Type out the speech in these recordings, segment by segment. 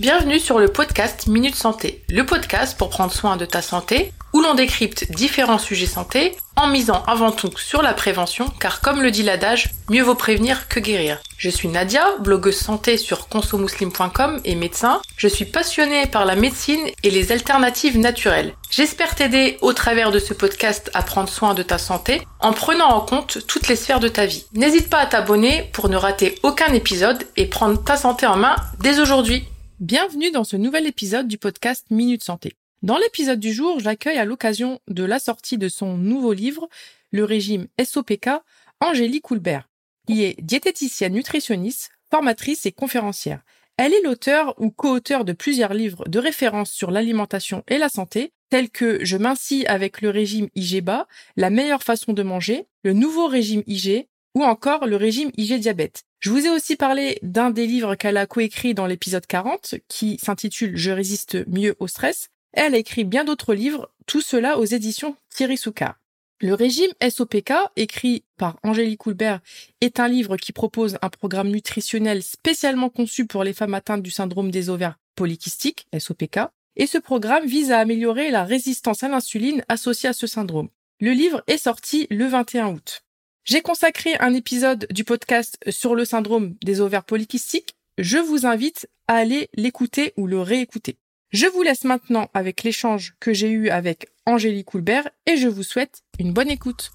Bienvenue sur le podcast Minute Santé, le podcast pour prendre soin de ta santé, où l'on décrypte différents sujets santé en misant avant tout sur la prévention, car comme le dit l'adage, mieux vaut prévenir que guérir. Je suis Nadia, blogueuse santé sur consomuslim.com et médecin. Je suis passionnée par la médecine et les alternatives naturelles. J'espère t'aider au travers de ce podcast à prendre soin de ta santé en prenant en compte toutes les sphères de ta vie. N'hésite pas à t'abonner pour ne rater aucun épisode et prendre ta santé en main dès aujourd'hui. Bienvenue dans ce nouvel épisode du podcast Minute Santé. Dans l'épisode du jour, j'accueille à l'occasion de la sortie de son nouveau livre, Le régime SOPK, Angélique Coulbert, qui est diététicienne nutritionniste, formatrice et conférencière. Elle est l'auteur ou co-auteur de plusieurs livres de référence sur l'alimentation et la santé, tels que Je m'incis avec le régime IGBA, La meilleure façon de manger, le nouveau régime IG ou encore le régime IG diabète. Je vous ai aussi parlé d'un des livres qu'elle a coécrit dans l'épisode 40, qui s'intitule Je résiste mieux au stress. Elle a écrit bien d'autres livres, tout cela aux éditions Thierry Soucard. Le régime SOPK, écrit par Angélique Coulbert, est un livre qui propose un programme nutritionnel spécialement conçu pour les femmes atteintes du syndrome des ovaires polykystiques, SOPK, et ce programme vise à améliorer la résistance à l'insuline associée à ce syndrome. Le livre est sorti le 21 août. J'ai consacré un épisode du podcast sur le syndrome des ovaires polykystiques. Je vous invite à aller l'écouter ou le réécouter. Je vous laisse maintenant avec l'échange que j'ai eu avec Angélique Coulbert et je vous souhaite une bonne écoute.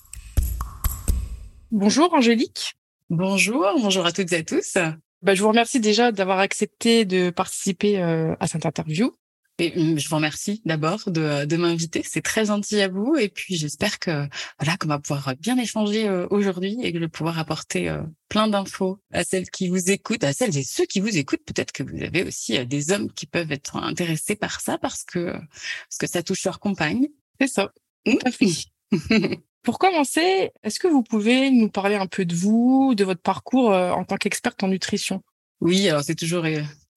Bonjour Angélique. Bonjour, bonjour à toutes et à tous. Bah, je vous remercie déjà d'avoir accepté de participer euh, à cette interview. Et hum, je vous remercie d'abord de, de m'inviter. C'est très gentil à vous. Et puis j'espère que voilà qu'on va pouvoir bien échanger euh, aujourd'hui et que je vais pouvoir apporter euh, plein d'infos à celles qui vous écoutent, à celles et ceux qui vous écoutent. Peut-être que vous avez aussi euh, des hommes qui peuvent être intéressés par ça parce que parce que ça touche leur compagne. C'est ça. Pour commencer, est-ce que vous pouvez nous parler un peu de vous, de votre parcours en tant qu'experte en nutrition? Oui, alors c'est toujours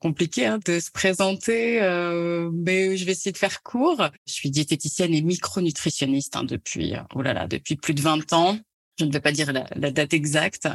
compliqué hein, de se présenter, euh, mais je vais essayer de faire court. Je suis diététicienne et micronutritionniste hein, depuis, euh, oh là là, depuis plus de 20 ans. Je ne vais pas dire la, date exacte.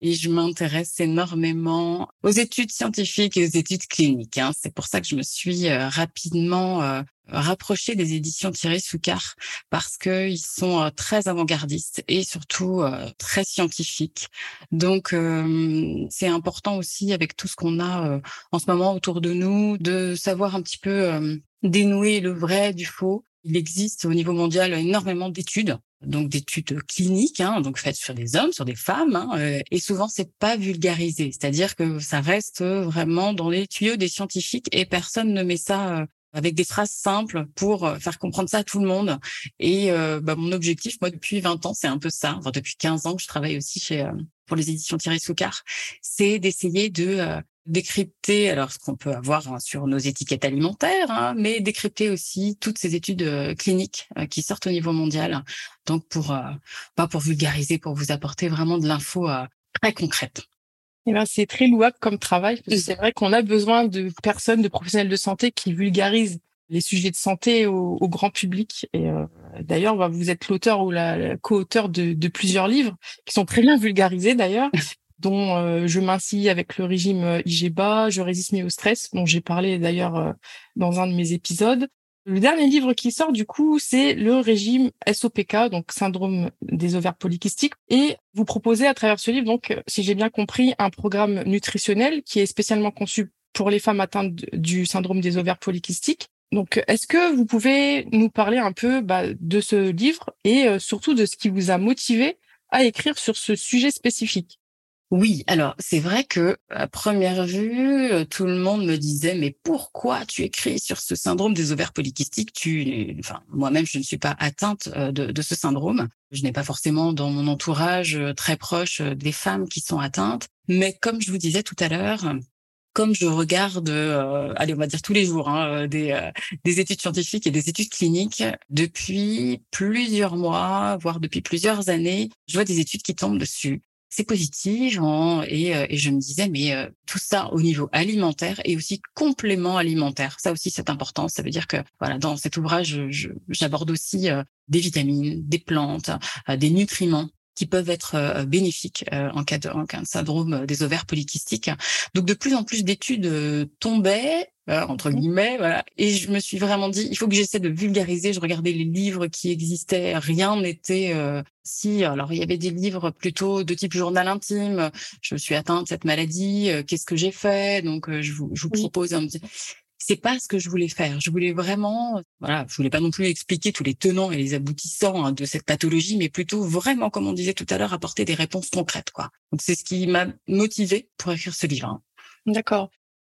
Et je m'intéresse énormément aux études scientifiques et aux études cliniques. Hein. C'est pour ça que je me suis euh, rapidement euh, rapprocher des éditions Thierry Soucard parce qu'ils sont euh, très avant-gardistes et surtout euh, très scientifiques. Donc euh, c'est important aussi avec tout ce qu'on a en ce moment autour de nous de savoir un petit peu dénouer le vrai du faux. Il existe au niveau mondial énormément d'études donc d'études cliniques, hein, donc faites sur des hommes, sur des femmes, hein, et souvent c'est pas vulgarisé, c'est-à-dire que ça reste vraiment dans les tuyaux des scientifiques et personne ne met ça avec des phrases simples pour euh, faire comprendre ça à tout le monde. Et euh, bah, mon objectif, moi, depuis 20 ans, c'est un peu ça. Enfin, depuis 15 ans que je travaille aussi chez euh, pour les éditions Thierry Soucard, c'est d'essayer de décrypter alors ce qu'on peut avoir hein, sur nos étiquettes alimentaires, hein, mais décrypter aussi toutes ces études cliniques qui sortent au niveau mondial. Donc pour pas pour vulgariser, pour vous apporter vraiment de l'info très concrète. Eh ben, c'est très louable comme travail. C'est vrai qu'on a besoin de personnes, de professionnels de santé qui vulgarisent les sujets de santé au, grand public. Et euh, d'ailleurs, bah, vous êtes l'auteur ou la, co-auteur de, plusieurs livres qui sont très bien vulgarisés d'ailleurs, dont euh, Je m'incis avec le régime euh, IGBA, Je résiste mieux au stress, dont j'ai parlé d'ailleurs dans un de mes épisodes. Le dernier livre qui sort, du coup, c'est le régime SOPK, donc syndrome des ovaires polykystiques. Et vous proposez à travers ce livre, donc, si j'ai bien compris, un programme nutritionnel qui est spécialement conçu pour les femmes atteintes du syndrome des ovaires polykystiques. Donc, est-ce que vous pouvez nous parler un peu bah, de ce livre et euh, surtout de ce qui vous a motivé à écrire sur ce sujet spécifique? Oui, alors c'est vrai que à première vue, euh, tout le monde me disait mais pourquoi tu écris sur ce syndrome des ovaires polykystiques? Tu, enfin moi-même je ne suis pas atteinte euh, de, ce syndrome. Je n'ai pas forcément dans mon entourage euh, très proche des femmes qui sont atteintes, mais comme je vous disais tout à l'heure, comme je regarde, allez, on va dire tous les jours, hein, des, des études scientifiques et des études cliniques depuis plusieurs mois, voire depuis plusieurs années, je vois des études qui tombent dessus c'est positif hein, et, euh, et, je me disais mais euh, tout ça au niveau alimentaire et aussi complément alimentaire ça aussi c'est important ça veut dire que voilà dans cet ouvrage j'aborde aussi euh, des vitamines des plantes des nutriments qui peuvent être bénéfiques en cas de, en cas de syndrome des ovaires polykystiques. Donc de plus en plus d'études tombaient entre mmh. guillemets, voilà. Et je me suis vraiment dit, il faut que j'essaie de vulgariser. Je regardais les livres qui existaient, rien n'était si. Alors il y avait des livres plutôt de type journal intime. Je suis atteinte de cette maladie. Qu'est-ce que j'ai fait? Donc je vous, je vous propose un petit c'est pas ce que je voulais faire. Je voulais vraiment, voilà, je voulais pas non plus expliquer tous les tenants et les aboutissants hein, de cette pathologie, mais plutôt vraiment, comme on disait tout à l'heure, apporter des réponses concrètes, quoi. Donc c'est ce qui m'a motivé pour écrire ce livre. Hein. D'accord.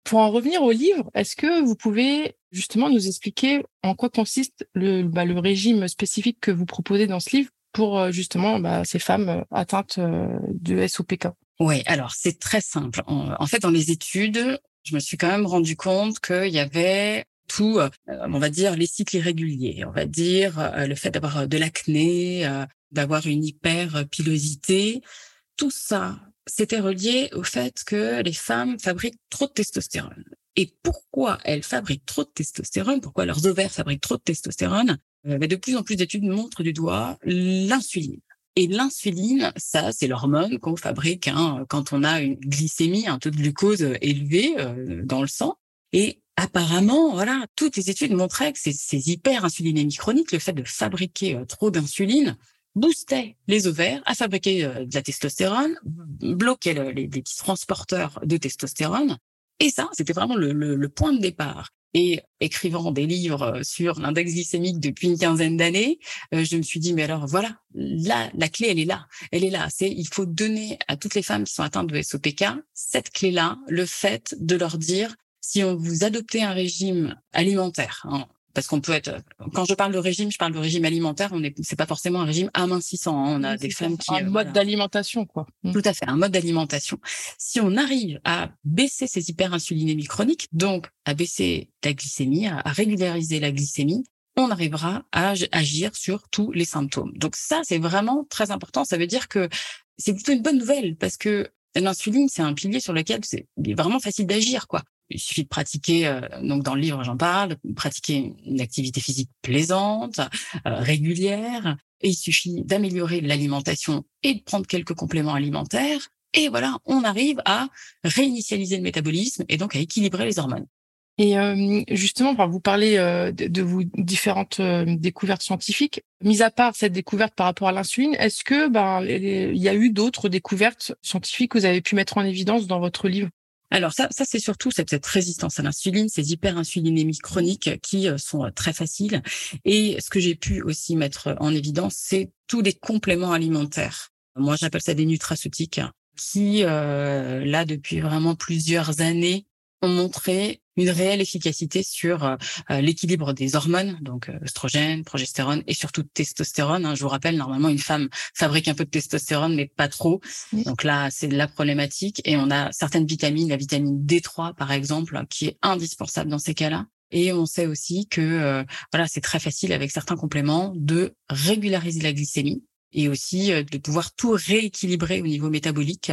Pour en revenir au livre, est-ce que vous pouvez justement nous expliquer en quoi consiste le, bah, le régime spécifique que vous proposez dans ce livre pour euh, justement bah, ces femmes euh, atteintes euh, de SOPK Oui, alors c'est très simple. En fait, dans les études, je me suis quand même rendu compte qu'il y avait tout, on va dire, les cycles irréguliers, on va dire le fait d'avoir de l'acné, d'avoir une hyperpilosité, tout ça, c'était relié au fait que les femmes fabriquent trop de testostérone. Et pourquoi elles fabriquent trop de testostérone? Pourquoi leurs ovaires fabriquent trop de testostérone? De plus en plus d'études montrent du doigt l'insuline. Et l'insuline, ça, c'est l'hormone qu'on fabrique hein, quand on a une glycémie, un taux de glucose élevé euh, dans le sang. Et apparemment, voilà, toutes les études montraient que ces, ces hyperinsulinémies chroniques, le fait de fabriquer euh, trop d'insuline, boostait les ovaires à fabriquer euh, de la testostérone, bloquait les, petits transporteurs de testostérone. Et ça, c'était vraiment le, point de départ et écrivant des livres euh, sur l'index glycémique depuis une quinzaine d'années, euh, je me suis dit mais alors voilà, là la clé elle est là, elle est là. C'est il faut donner à toutes les femmes qui sont atteintes de SOPK cette clé là, le fait de leur dire si on vous adoptez un régime alimentaire, hein, parce qu'on peut être quand je parle de régime, je parle de régime alimentaire. On est c'est pas forcément un régime amincissant. Hein. On a des femmes qui un euh, mode d'alimentation quoi. Mmh. Tout à fait, un mode d'alimentation. Si on arrive à baisser ces hyperinsulinémies chroniques, donc à baisser la glycémie, à, régulariser la glycémie, on arrivera à agir sur tous les symptômes. Donc ça, c'est vraiment très important. Ça veut dire que c'est plutôt une bonne nouvelle parce que l'insuline, c'est un pilier sur lequel c'est vraiment facile d'agir, quoi. Il suffit de pratiquer, euh, donc dans le livre j'en parle, pratiquer une activité physique plaisante, euh, régulière, et il suffit d'améliorer l'alimentation et de prendre quelques compléments alimentaires, et voilà, on arrive à réinitialiser le métabolisme et donc à équilibrer les hormones. Et euh, justement, vous parlez de, de, vos différentes découvertes scientifiques. Mis à part cette découverte par rapport à l'insuline, est-ce que ben il y a eu d'autres découvertes scientifiques que vous avez pu mettre en évidence dans votre livre? Alors ça, ça c'est surtout cette, résistance à l'insuline, ces hyperinsulinémies chroniques qui euh, sont euh, très faciles. Et ce que j'ai pu aussi mettre en évidence, c'est tous les compléments alimentaires. Moi, j'appelle ça des nutraceutiques qui, euh, là, depuis vraiment plusieurs années, ont montré une réelle efficacité sur euh, euh, l'équilibre des hormones, donc euh, progestérone et surtout testostérone. Hein. Je vous rappelle, normalement, une femme fabrique un peu de testostérone, mais pas trop. Donc là, c'est la problématique. Et on a certaines vitamines, la vitamine D3 par exemple, qui est indispensable dans ces cas-là. Et on sait aussi que euh, voilà, c'est très facile avec certains compléments de régulariser la glycémie et aussi de pouvoir tout rééquilibrer au niveau métabolique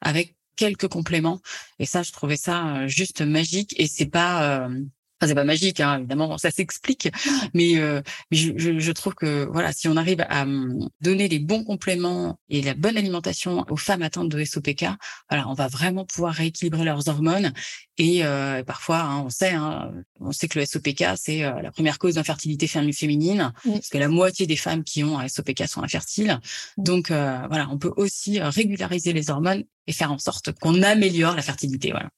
avec quelques compléments. Et ça, je trouvais ça euh, juste magique. Et c'est pas euh, c'est pas magique, hein, évidemment, ça s'explique, mais, euh, mais je, je, je, trouve que voilà, si on arrive à hum, donner les bons compléments et la bonne alimentation aux femmes atteintes de SOPK, voilà, on va vraiment pouvoir rééquilibrer leurs hormones. Et euh, parfois, hein, on sait, hein, on sait que le SOPK c'est euh, la première cause d'infertilité féminine, parce que la moitié des femmes qui ont un SOPK sont infertiles. Donc euh, voilà, on peut aussi régulariser les hormones et faire en sorte qu'on améliore la fertilité. Voilà.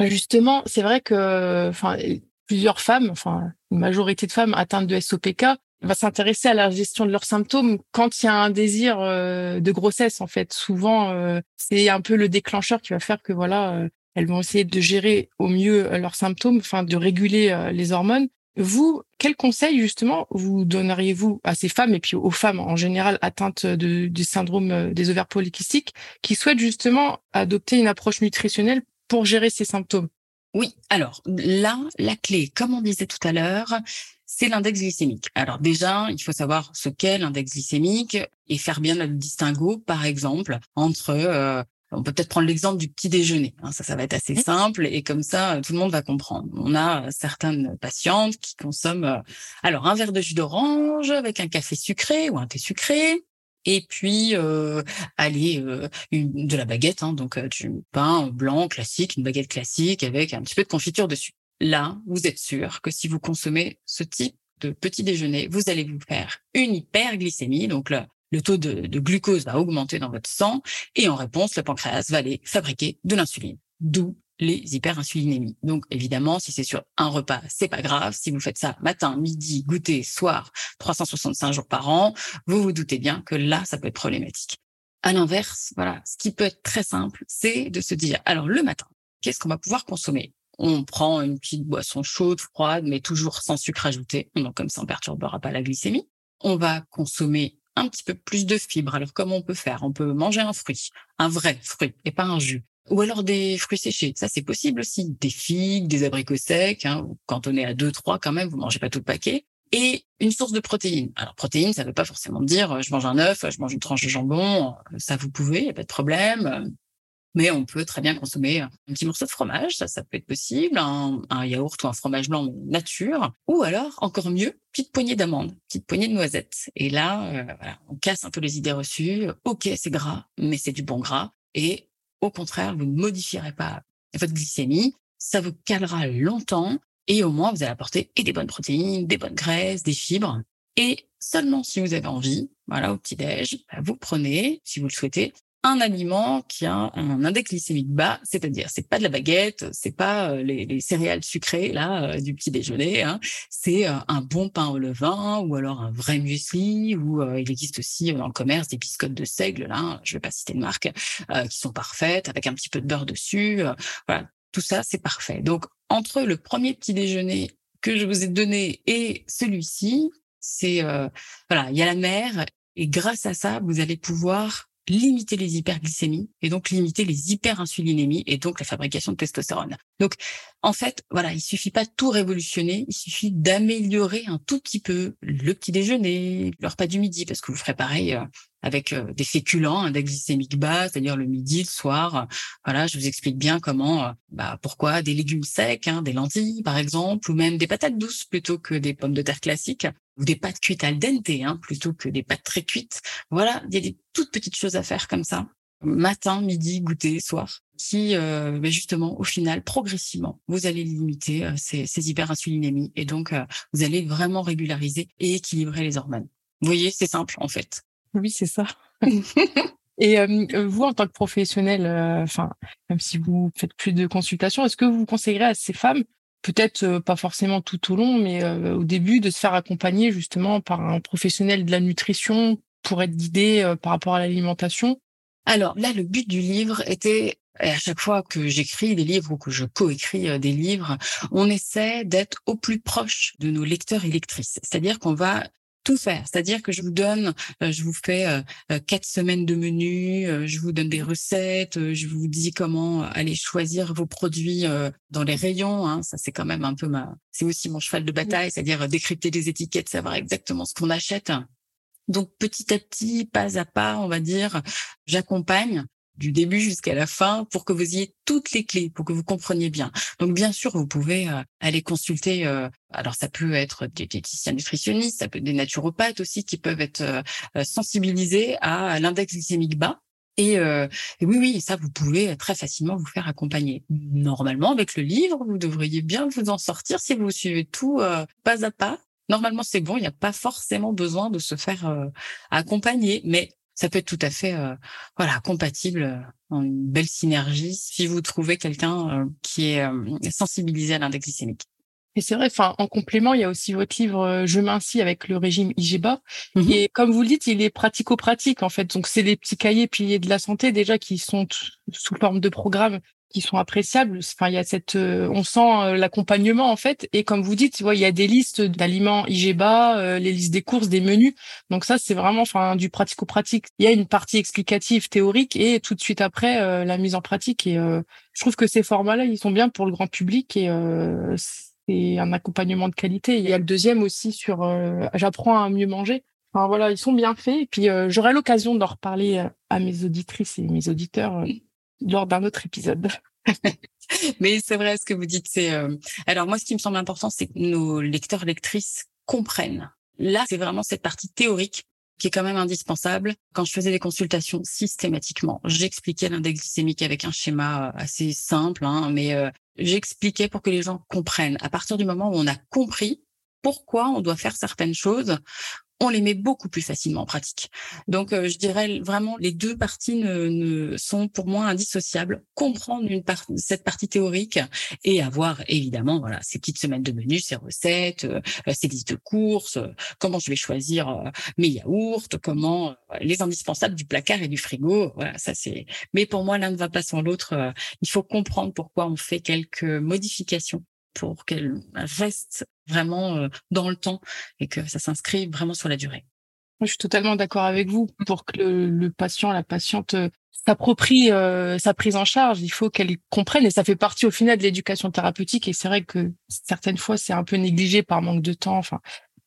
Justement, c'est vrai que enfin plusieurs femmes, enfin une majorité de femmes atteintes de SOPK va s'intéresser à la gestion de leurs symptômes quand il y a un désir euh, de grossesse en fait. Souvent euh, c'est un peu le déclencheur qui va faire que voilà, euh, elles vont essayer de gérer au mieux leurs symptômes, enfin de réguler les hormones. Vous, quel conseil justement vous donneriez-vous à ces femmes et puis aux femmes en général atteintes du syndrome des ovaires polykystiques qui souhaitent justement adopter une approche nutritionnelle pour gérer ces symptômes? Oui, alors là, la clé, comme on disait tout à l'heure, c'est l'index glycémique. Alors déjà, il faut savoir ce qu'est l'index glycémique et faire bien le distinguo, par exemple, entre euh, on peut peut-être prendre l'exemple du petit déjeuner. Hein, ça, ça va être assez simple et comme ça, tout le monde va comprendre. On a certaines patientes qui consomment euh, alors un verre de jus d'orange avec un café sucré ou un thé sucré, et puis euh, aller euh, de la baguette, hein, donc euh, du pain blanc classique, une baguette classique avec un petit peu de confiture dessus. là, vous êtes sûr que si vous consommez ce type de petit déjeuner, vous allez vous faire une hyperglycémie. Donc, le, le taux de, de, glucose va augmenter dans votre sang et en réponse, le pancréas va aller fabriquer de l'insuline. D'où les hyperinsulinémies. Donc évidemment, si c'est sur un repas, c'est pas grave. Si vous faites ça matin, midi, goûter, soir, 365 jours par an, vous vous doutez bien que là, ça peut être problématique. À l'inverse, voilà, ce qui peut être très simple, c'est de se dire, alors le matin, qu'est-ce qu'on va pouvoir consommer? On prend une petite boisson chaude, froide, mais toujours sans sucre ajouté. Donc comme ça, on perturbera pas la glycémie. On va consommer un petit peu plus de fibres. Alors comment on peut faire? On peut manger un fruit, un vrai fruit et pas un jus. Ou alors des fruits séchés, ça c'est possible aussi. Des figues, des abricots secs. Hein. Quand on est à 2-3 quand même, vous mangez pas tout le paquet. Et une source de protéines. Alors protéines, ça ne veut pas forcément dire euh, je mange un œuf, je mange une tranche de jambon. Euh, ça vous pouvez, il y a pas de problème. Mais on peut très bien consommer un petit morceau de fromage, ça, ça peut être possible, un, yaourt ou un fromage blanc nature, ou alors encore mieux, petite poignée d'amandes, petite poignée de noisettes. Et là, euh, voilà, on casse un peu les idées reçues. Ok, c'est gras, mais c'est du bon gras. Et au contraire, vous ne modifierez pas votre glycémie. Ça vous calera longtemps et au moins vous allez apporter des bonnes protéines, des bonnes graisses, des fibres. Et seulement si vous avez envie, voilà, au petit-déj, bah, vous prenez, si vous le souhaitez, un aliment qui a un index glycémique bas, c'est-à-dire c'est pas de la baguette, c'est pas euh, les, céréales sucrées là euh, du petit déjeuner, hein. c'est euh, un bon pain au levain ou alors un vrai muesli ou il existe aussi dans le commerce des biscottes de seigle là, je vais pas citer de marque, qui sont parfaites avec un petit peu de beurre dessus, voilà, tout ça c'est parfait. Donc entre le premier petit déjeuner que je vous ai donné et celui-ci, c'est voilà, il y a la mer et grâce à ça, vous allez pouvoir limiter les hyperglycémies et donc limiter les hyperinsulinémies et donc la fabrication de testostérone. Donc, en fait, voilà, il suffit pas de tout révolutionner, il suffit d'améliorer un tout petit peu le petit déjeuner, le repas du midi, parce que vous ferez pareil euh, avec euh, des féculents, un index glycémique bas, c'est-à-dire le midi, le soir. Voilà, je vous explique bien comment, euh, bah, pourquoi des légumes secs, hein, des lentilles par exemple, ou même des patates douces plutôt que des pommes de terre classiques des pâtes cuites al dente hein, plutôt que des pâtes très cuites. Voilà, il y a des toutes petites choses à faire comme ça, matin, midi, goûter, soir, qui euh, ben justement, au final, progressivement, vous allez limiter euh, ces, ces hyperinsulinémies et donc euh, vous allez vraiment régulariser et équilibrer les hormones. Vous voyez, c'est simple en fait. Oui, c'est ça. Et euh, vous, en tant que professionnel, enfin, même si vous faites plus de consultations, est-ce que vous conseillerez à ces femmes peut-être euh, pas forcément tout au long, mais euh, au début, de se faire accompagner justement par un professionnel de la nutrition pour être guidé euh, par rapport à l'alimentation Alors là, le but du livre était et à chaque fois que j'écris des livres ou que je coécris des livres, on essaie d'être au plus proche de nos lecteurs et lectrices. C'est-à-dire qu'on va tout faire. C'est-à-dire que je vous donne, euh, je vous fais euh, euh, quatre semaines de menu, je vous donne des recettes, je vous dis comment aller choisir vos produits dans les rayons. Hein. Ça, c'est quand même un peu ma, c'est aussi mon cheval de bataille, c'est-à-dire décrypter les étiquettes, savoir exactement ce qu'on achète. Donc petit à petit, pas à pas, on va dire, j'accompagne du début jusqu'à la fin pour que vous ayez toutes les clés, pour que vous compreniez bien. Donc bien sûr, vous pouvez euh, aller consulter. Euh, alors ça peut être des diététiciens nutritionnistes, ça peut être des naturopathes aussi qui peuvent être euh, sensibilisés à l'index glycémique bas. Et, et, oui, oui, ça, vous pouvez très facilement vous faire accompagner. Normalement, avec le livre, vous devriez bien vous en sortir si vous suivez tout pas à pas. Normalement, c'est bon, il n'y a pas forcément besoin de se faire accompagner. Mais ça peut être tout à fait euh, voilà compatible euh, en une belle synergie si vous trouvez quelqu'un euh, qui est sensibilisé à l'index glycémique. Et c'est vrai, enfin, en complément, il y a aussi votre livre Je m'incis avec le régime IGBA. Mmh Et comme vous le dites, il est pratico-pratique, en fait. Donc, c'est des petits cahiers piliers de la santé, déjà, qui sont sous forme de programme qui sont appréciables. Enfin, il y a cette, euh, on sent euh, l'accompagnement en fait. Et comme vous dites, il y a des listes d'aliments IGBA, euh, les listes des courses, des menus. Donc ça, c'est vraiment, enfin, du pratico-pratique. Il y a une partie explicative, théorique, et tout de suite après la mise en pratique. Et je trouve que ces formats-là, ils sont bien pour le grand public et c'est un accompagnement de qualité. Il y a le deuxième aussi sur j'apprends à mieux manger. Enfin voilà, ils sont bien faits. Et puis j'aurai l'occasion d'en reparler à mes auditrices et mes auditeurs lors d'un autre épisode. Mais c'est vrai ce que vous dites. C'est euh, alors moi, ce qui me semble important, c'est que nos lecteurs lectrices comprennent. Là, c'est vraiment cette partie théorique qui est quand même indispensable. Quand je faisais des consultations systématiquement, j'expliquais l'index glycémique avec un schéma assez simple, hein, mais euh, j'expliquais pour que les gens comprennent. À partir du moment où on a compris pourquoi on doit faire certaines choses, on les met beaucoup plus facilement en pratique. Donc, euh, je dirais vraiment, les deux parties ne, sont pour moi indissociables. Comprendre une cette partie théorique et avoir évidemment, voilà, ces petites semaines de menus, ces recettes, euh, ces listes de courses, euh, comment je vais choisir euh, mes yaourts, comment les indispensables du placard et du frigo. Voilà, ça c'est. Mais pour moi, l'un ne va pas sans l'autre. il faut comprendre pourquoi on fait quelques modifications pour qu'elle reste vraiment euh, dans le temps et que ça s'inscrive vraiment sur la durée. Je suis totalement d'accord avec vous. Pour que le, patient, la patiente euh, s'approprie euh, sa prise en charge, il faut qu'elle comprenne et ça fait partie au final de l'éducation thérapeutique et c'est vrai que certaines fois c'est un peu négligé par manque de temps. Enfin,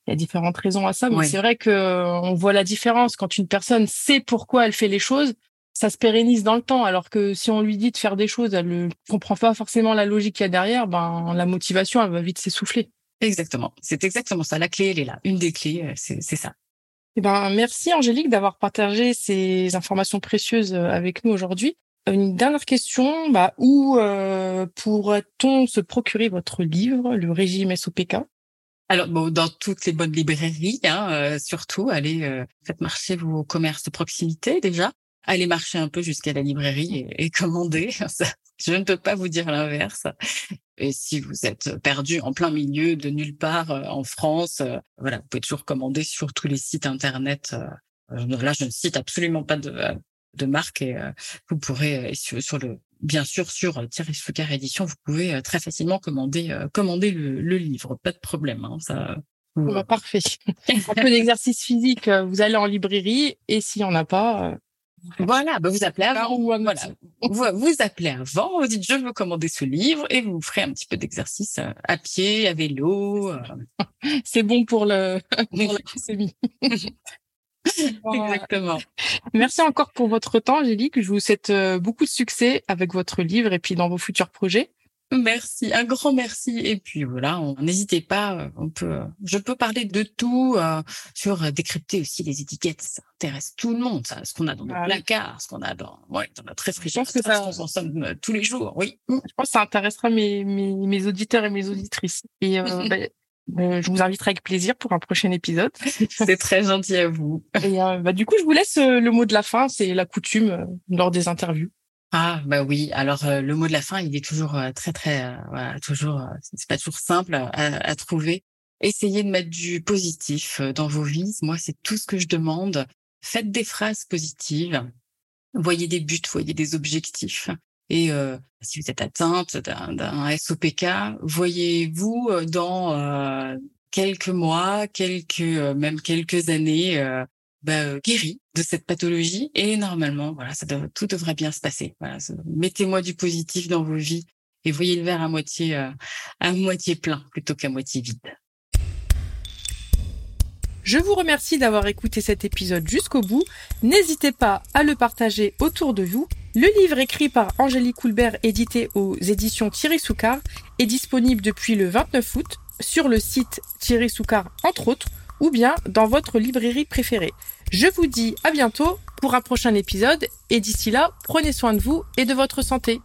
il y a différentes raisons à ça, mais c'est vrai que on voit la différence quand une personne sait pourquoi elle fait les choses ça se pérennise dans le temps. Alors que si on lui dit de faire des choses, elle ne comprend pas forcément la logique qu'il y a derrière, ben la motivation, elle va vite s'essouffler. Exactement. C'est exactement ça. La clé, elle est là. Une des clés, euh, c'est ça. Eh ben, merci Angélique d'avoir partagé ces informations précieuses euh, avec nous aujourd'hui. Une dernière question, bah, où euh, pourrait-on se procurer votre livre, le régime SOPK alors bon, dans toutes les bonnes librairies, hein, surtout, allez euh, faites marcher vos commerces de proximité déjà aller marcher un peu jusqu'à la librairie et, commander. je ne peux pas vous dire l'inverse. Et si vous êtes perdu en plein milieu de nulle part euh, en France, euh, voilà, vous pouvez toujours commander sur tous les sites internet. Euh, là, je ne cite absolument pas de, de marque et vous pourrez sur, le bien sûr sur Thierry Foucault édition, vous pouvez très facilement commander commander le, livre, pas de problème. Hein, ça, bah, parfait. un peu d'exercice physique, vous allez en librairie et s'il y en a pas, voilà, bah vous appelez avant. Voilà, vous, vous appelez avant, vous dites je veux commander ce livre et vous ferez un petit peu d'exercice euh, à pied, à vélo. Euh. C'est bon pour le pour Exactement. Merci encore pour votre temps, Angélique. Je vous souhaite euh, beaucoup de succès avec votre livre et puis dans vos futurs projets. Merci, un grand merci. Et puis voilà, n'hésitez pas, euh, on peut, je peux parler de tout euh, sur euh, décrypter aussi les étiquettes. Ça intéresse tout le monde, ça, ce qu'on a dans nos ah placards, ce qu'on a dans, ouais, dans notre réfrigérateur, ce qu'on consomme tous les jours. Oui. Je pense que ça intéressera mes, mes, mes auditeurs et mes auditrices. Et bah, je vous inviterai avec plaisir pour un prochain épisode. C'est très gentil à vous. Et bah, du coup, je vous laisse le mot de la fin. C'est la coutume lors des interviews. Ah bah oui, alors euh, le mot de la fin, il est toujours euh, très très euh, voilà, toujours c'est pas toujours simple à, à, trouver. Essayez de mettre du positif dans vos vies. Moi, c'est tout ce que je demande. Faites des phrases positives. Voyez des buts, voyez des objectifs. Et si vous êtes atteinte d'un SOPK, voyez-vous dans quelques mois, quelques même quelques années bah, euh, guéri de cette pathologie et normalement, voilà, ça tout devrait bien se passer. Voilà, mettez-moi du positif dans vos vies et voyez le verre à moitié euh, à moitié plein plutôt qu'à moitié vide. Je vous remercie d'avoir écouté cet épisode jusqu'au bout. N'hésitez pas à le partager autour de vous. Le livre écrit par Angélique Coulbert, édité aux éditions Thierry Soucard, est disponible depuis le 29 août sur le site Thierry Soucard, entre autres, ou bien dans votre librairie préférée. Je vous dis à bientôt pour un prochain épisode et d'ici là, prenez soin de vous et de votre santé.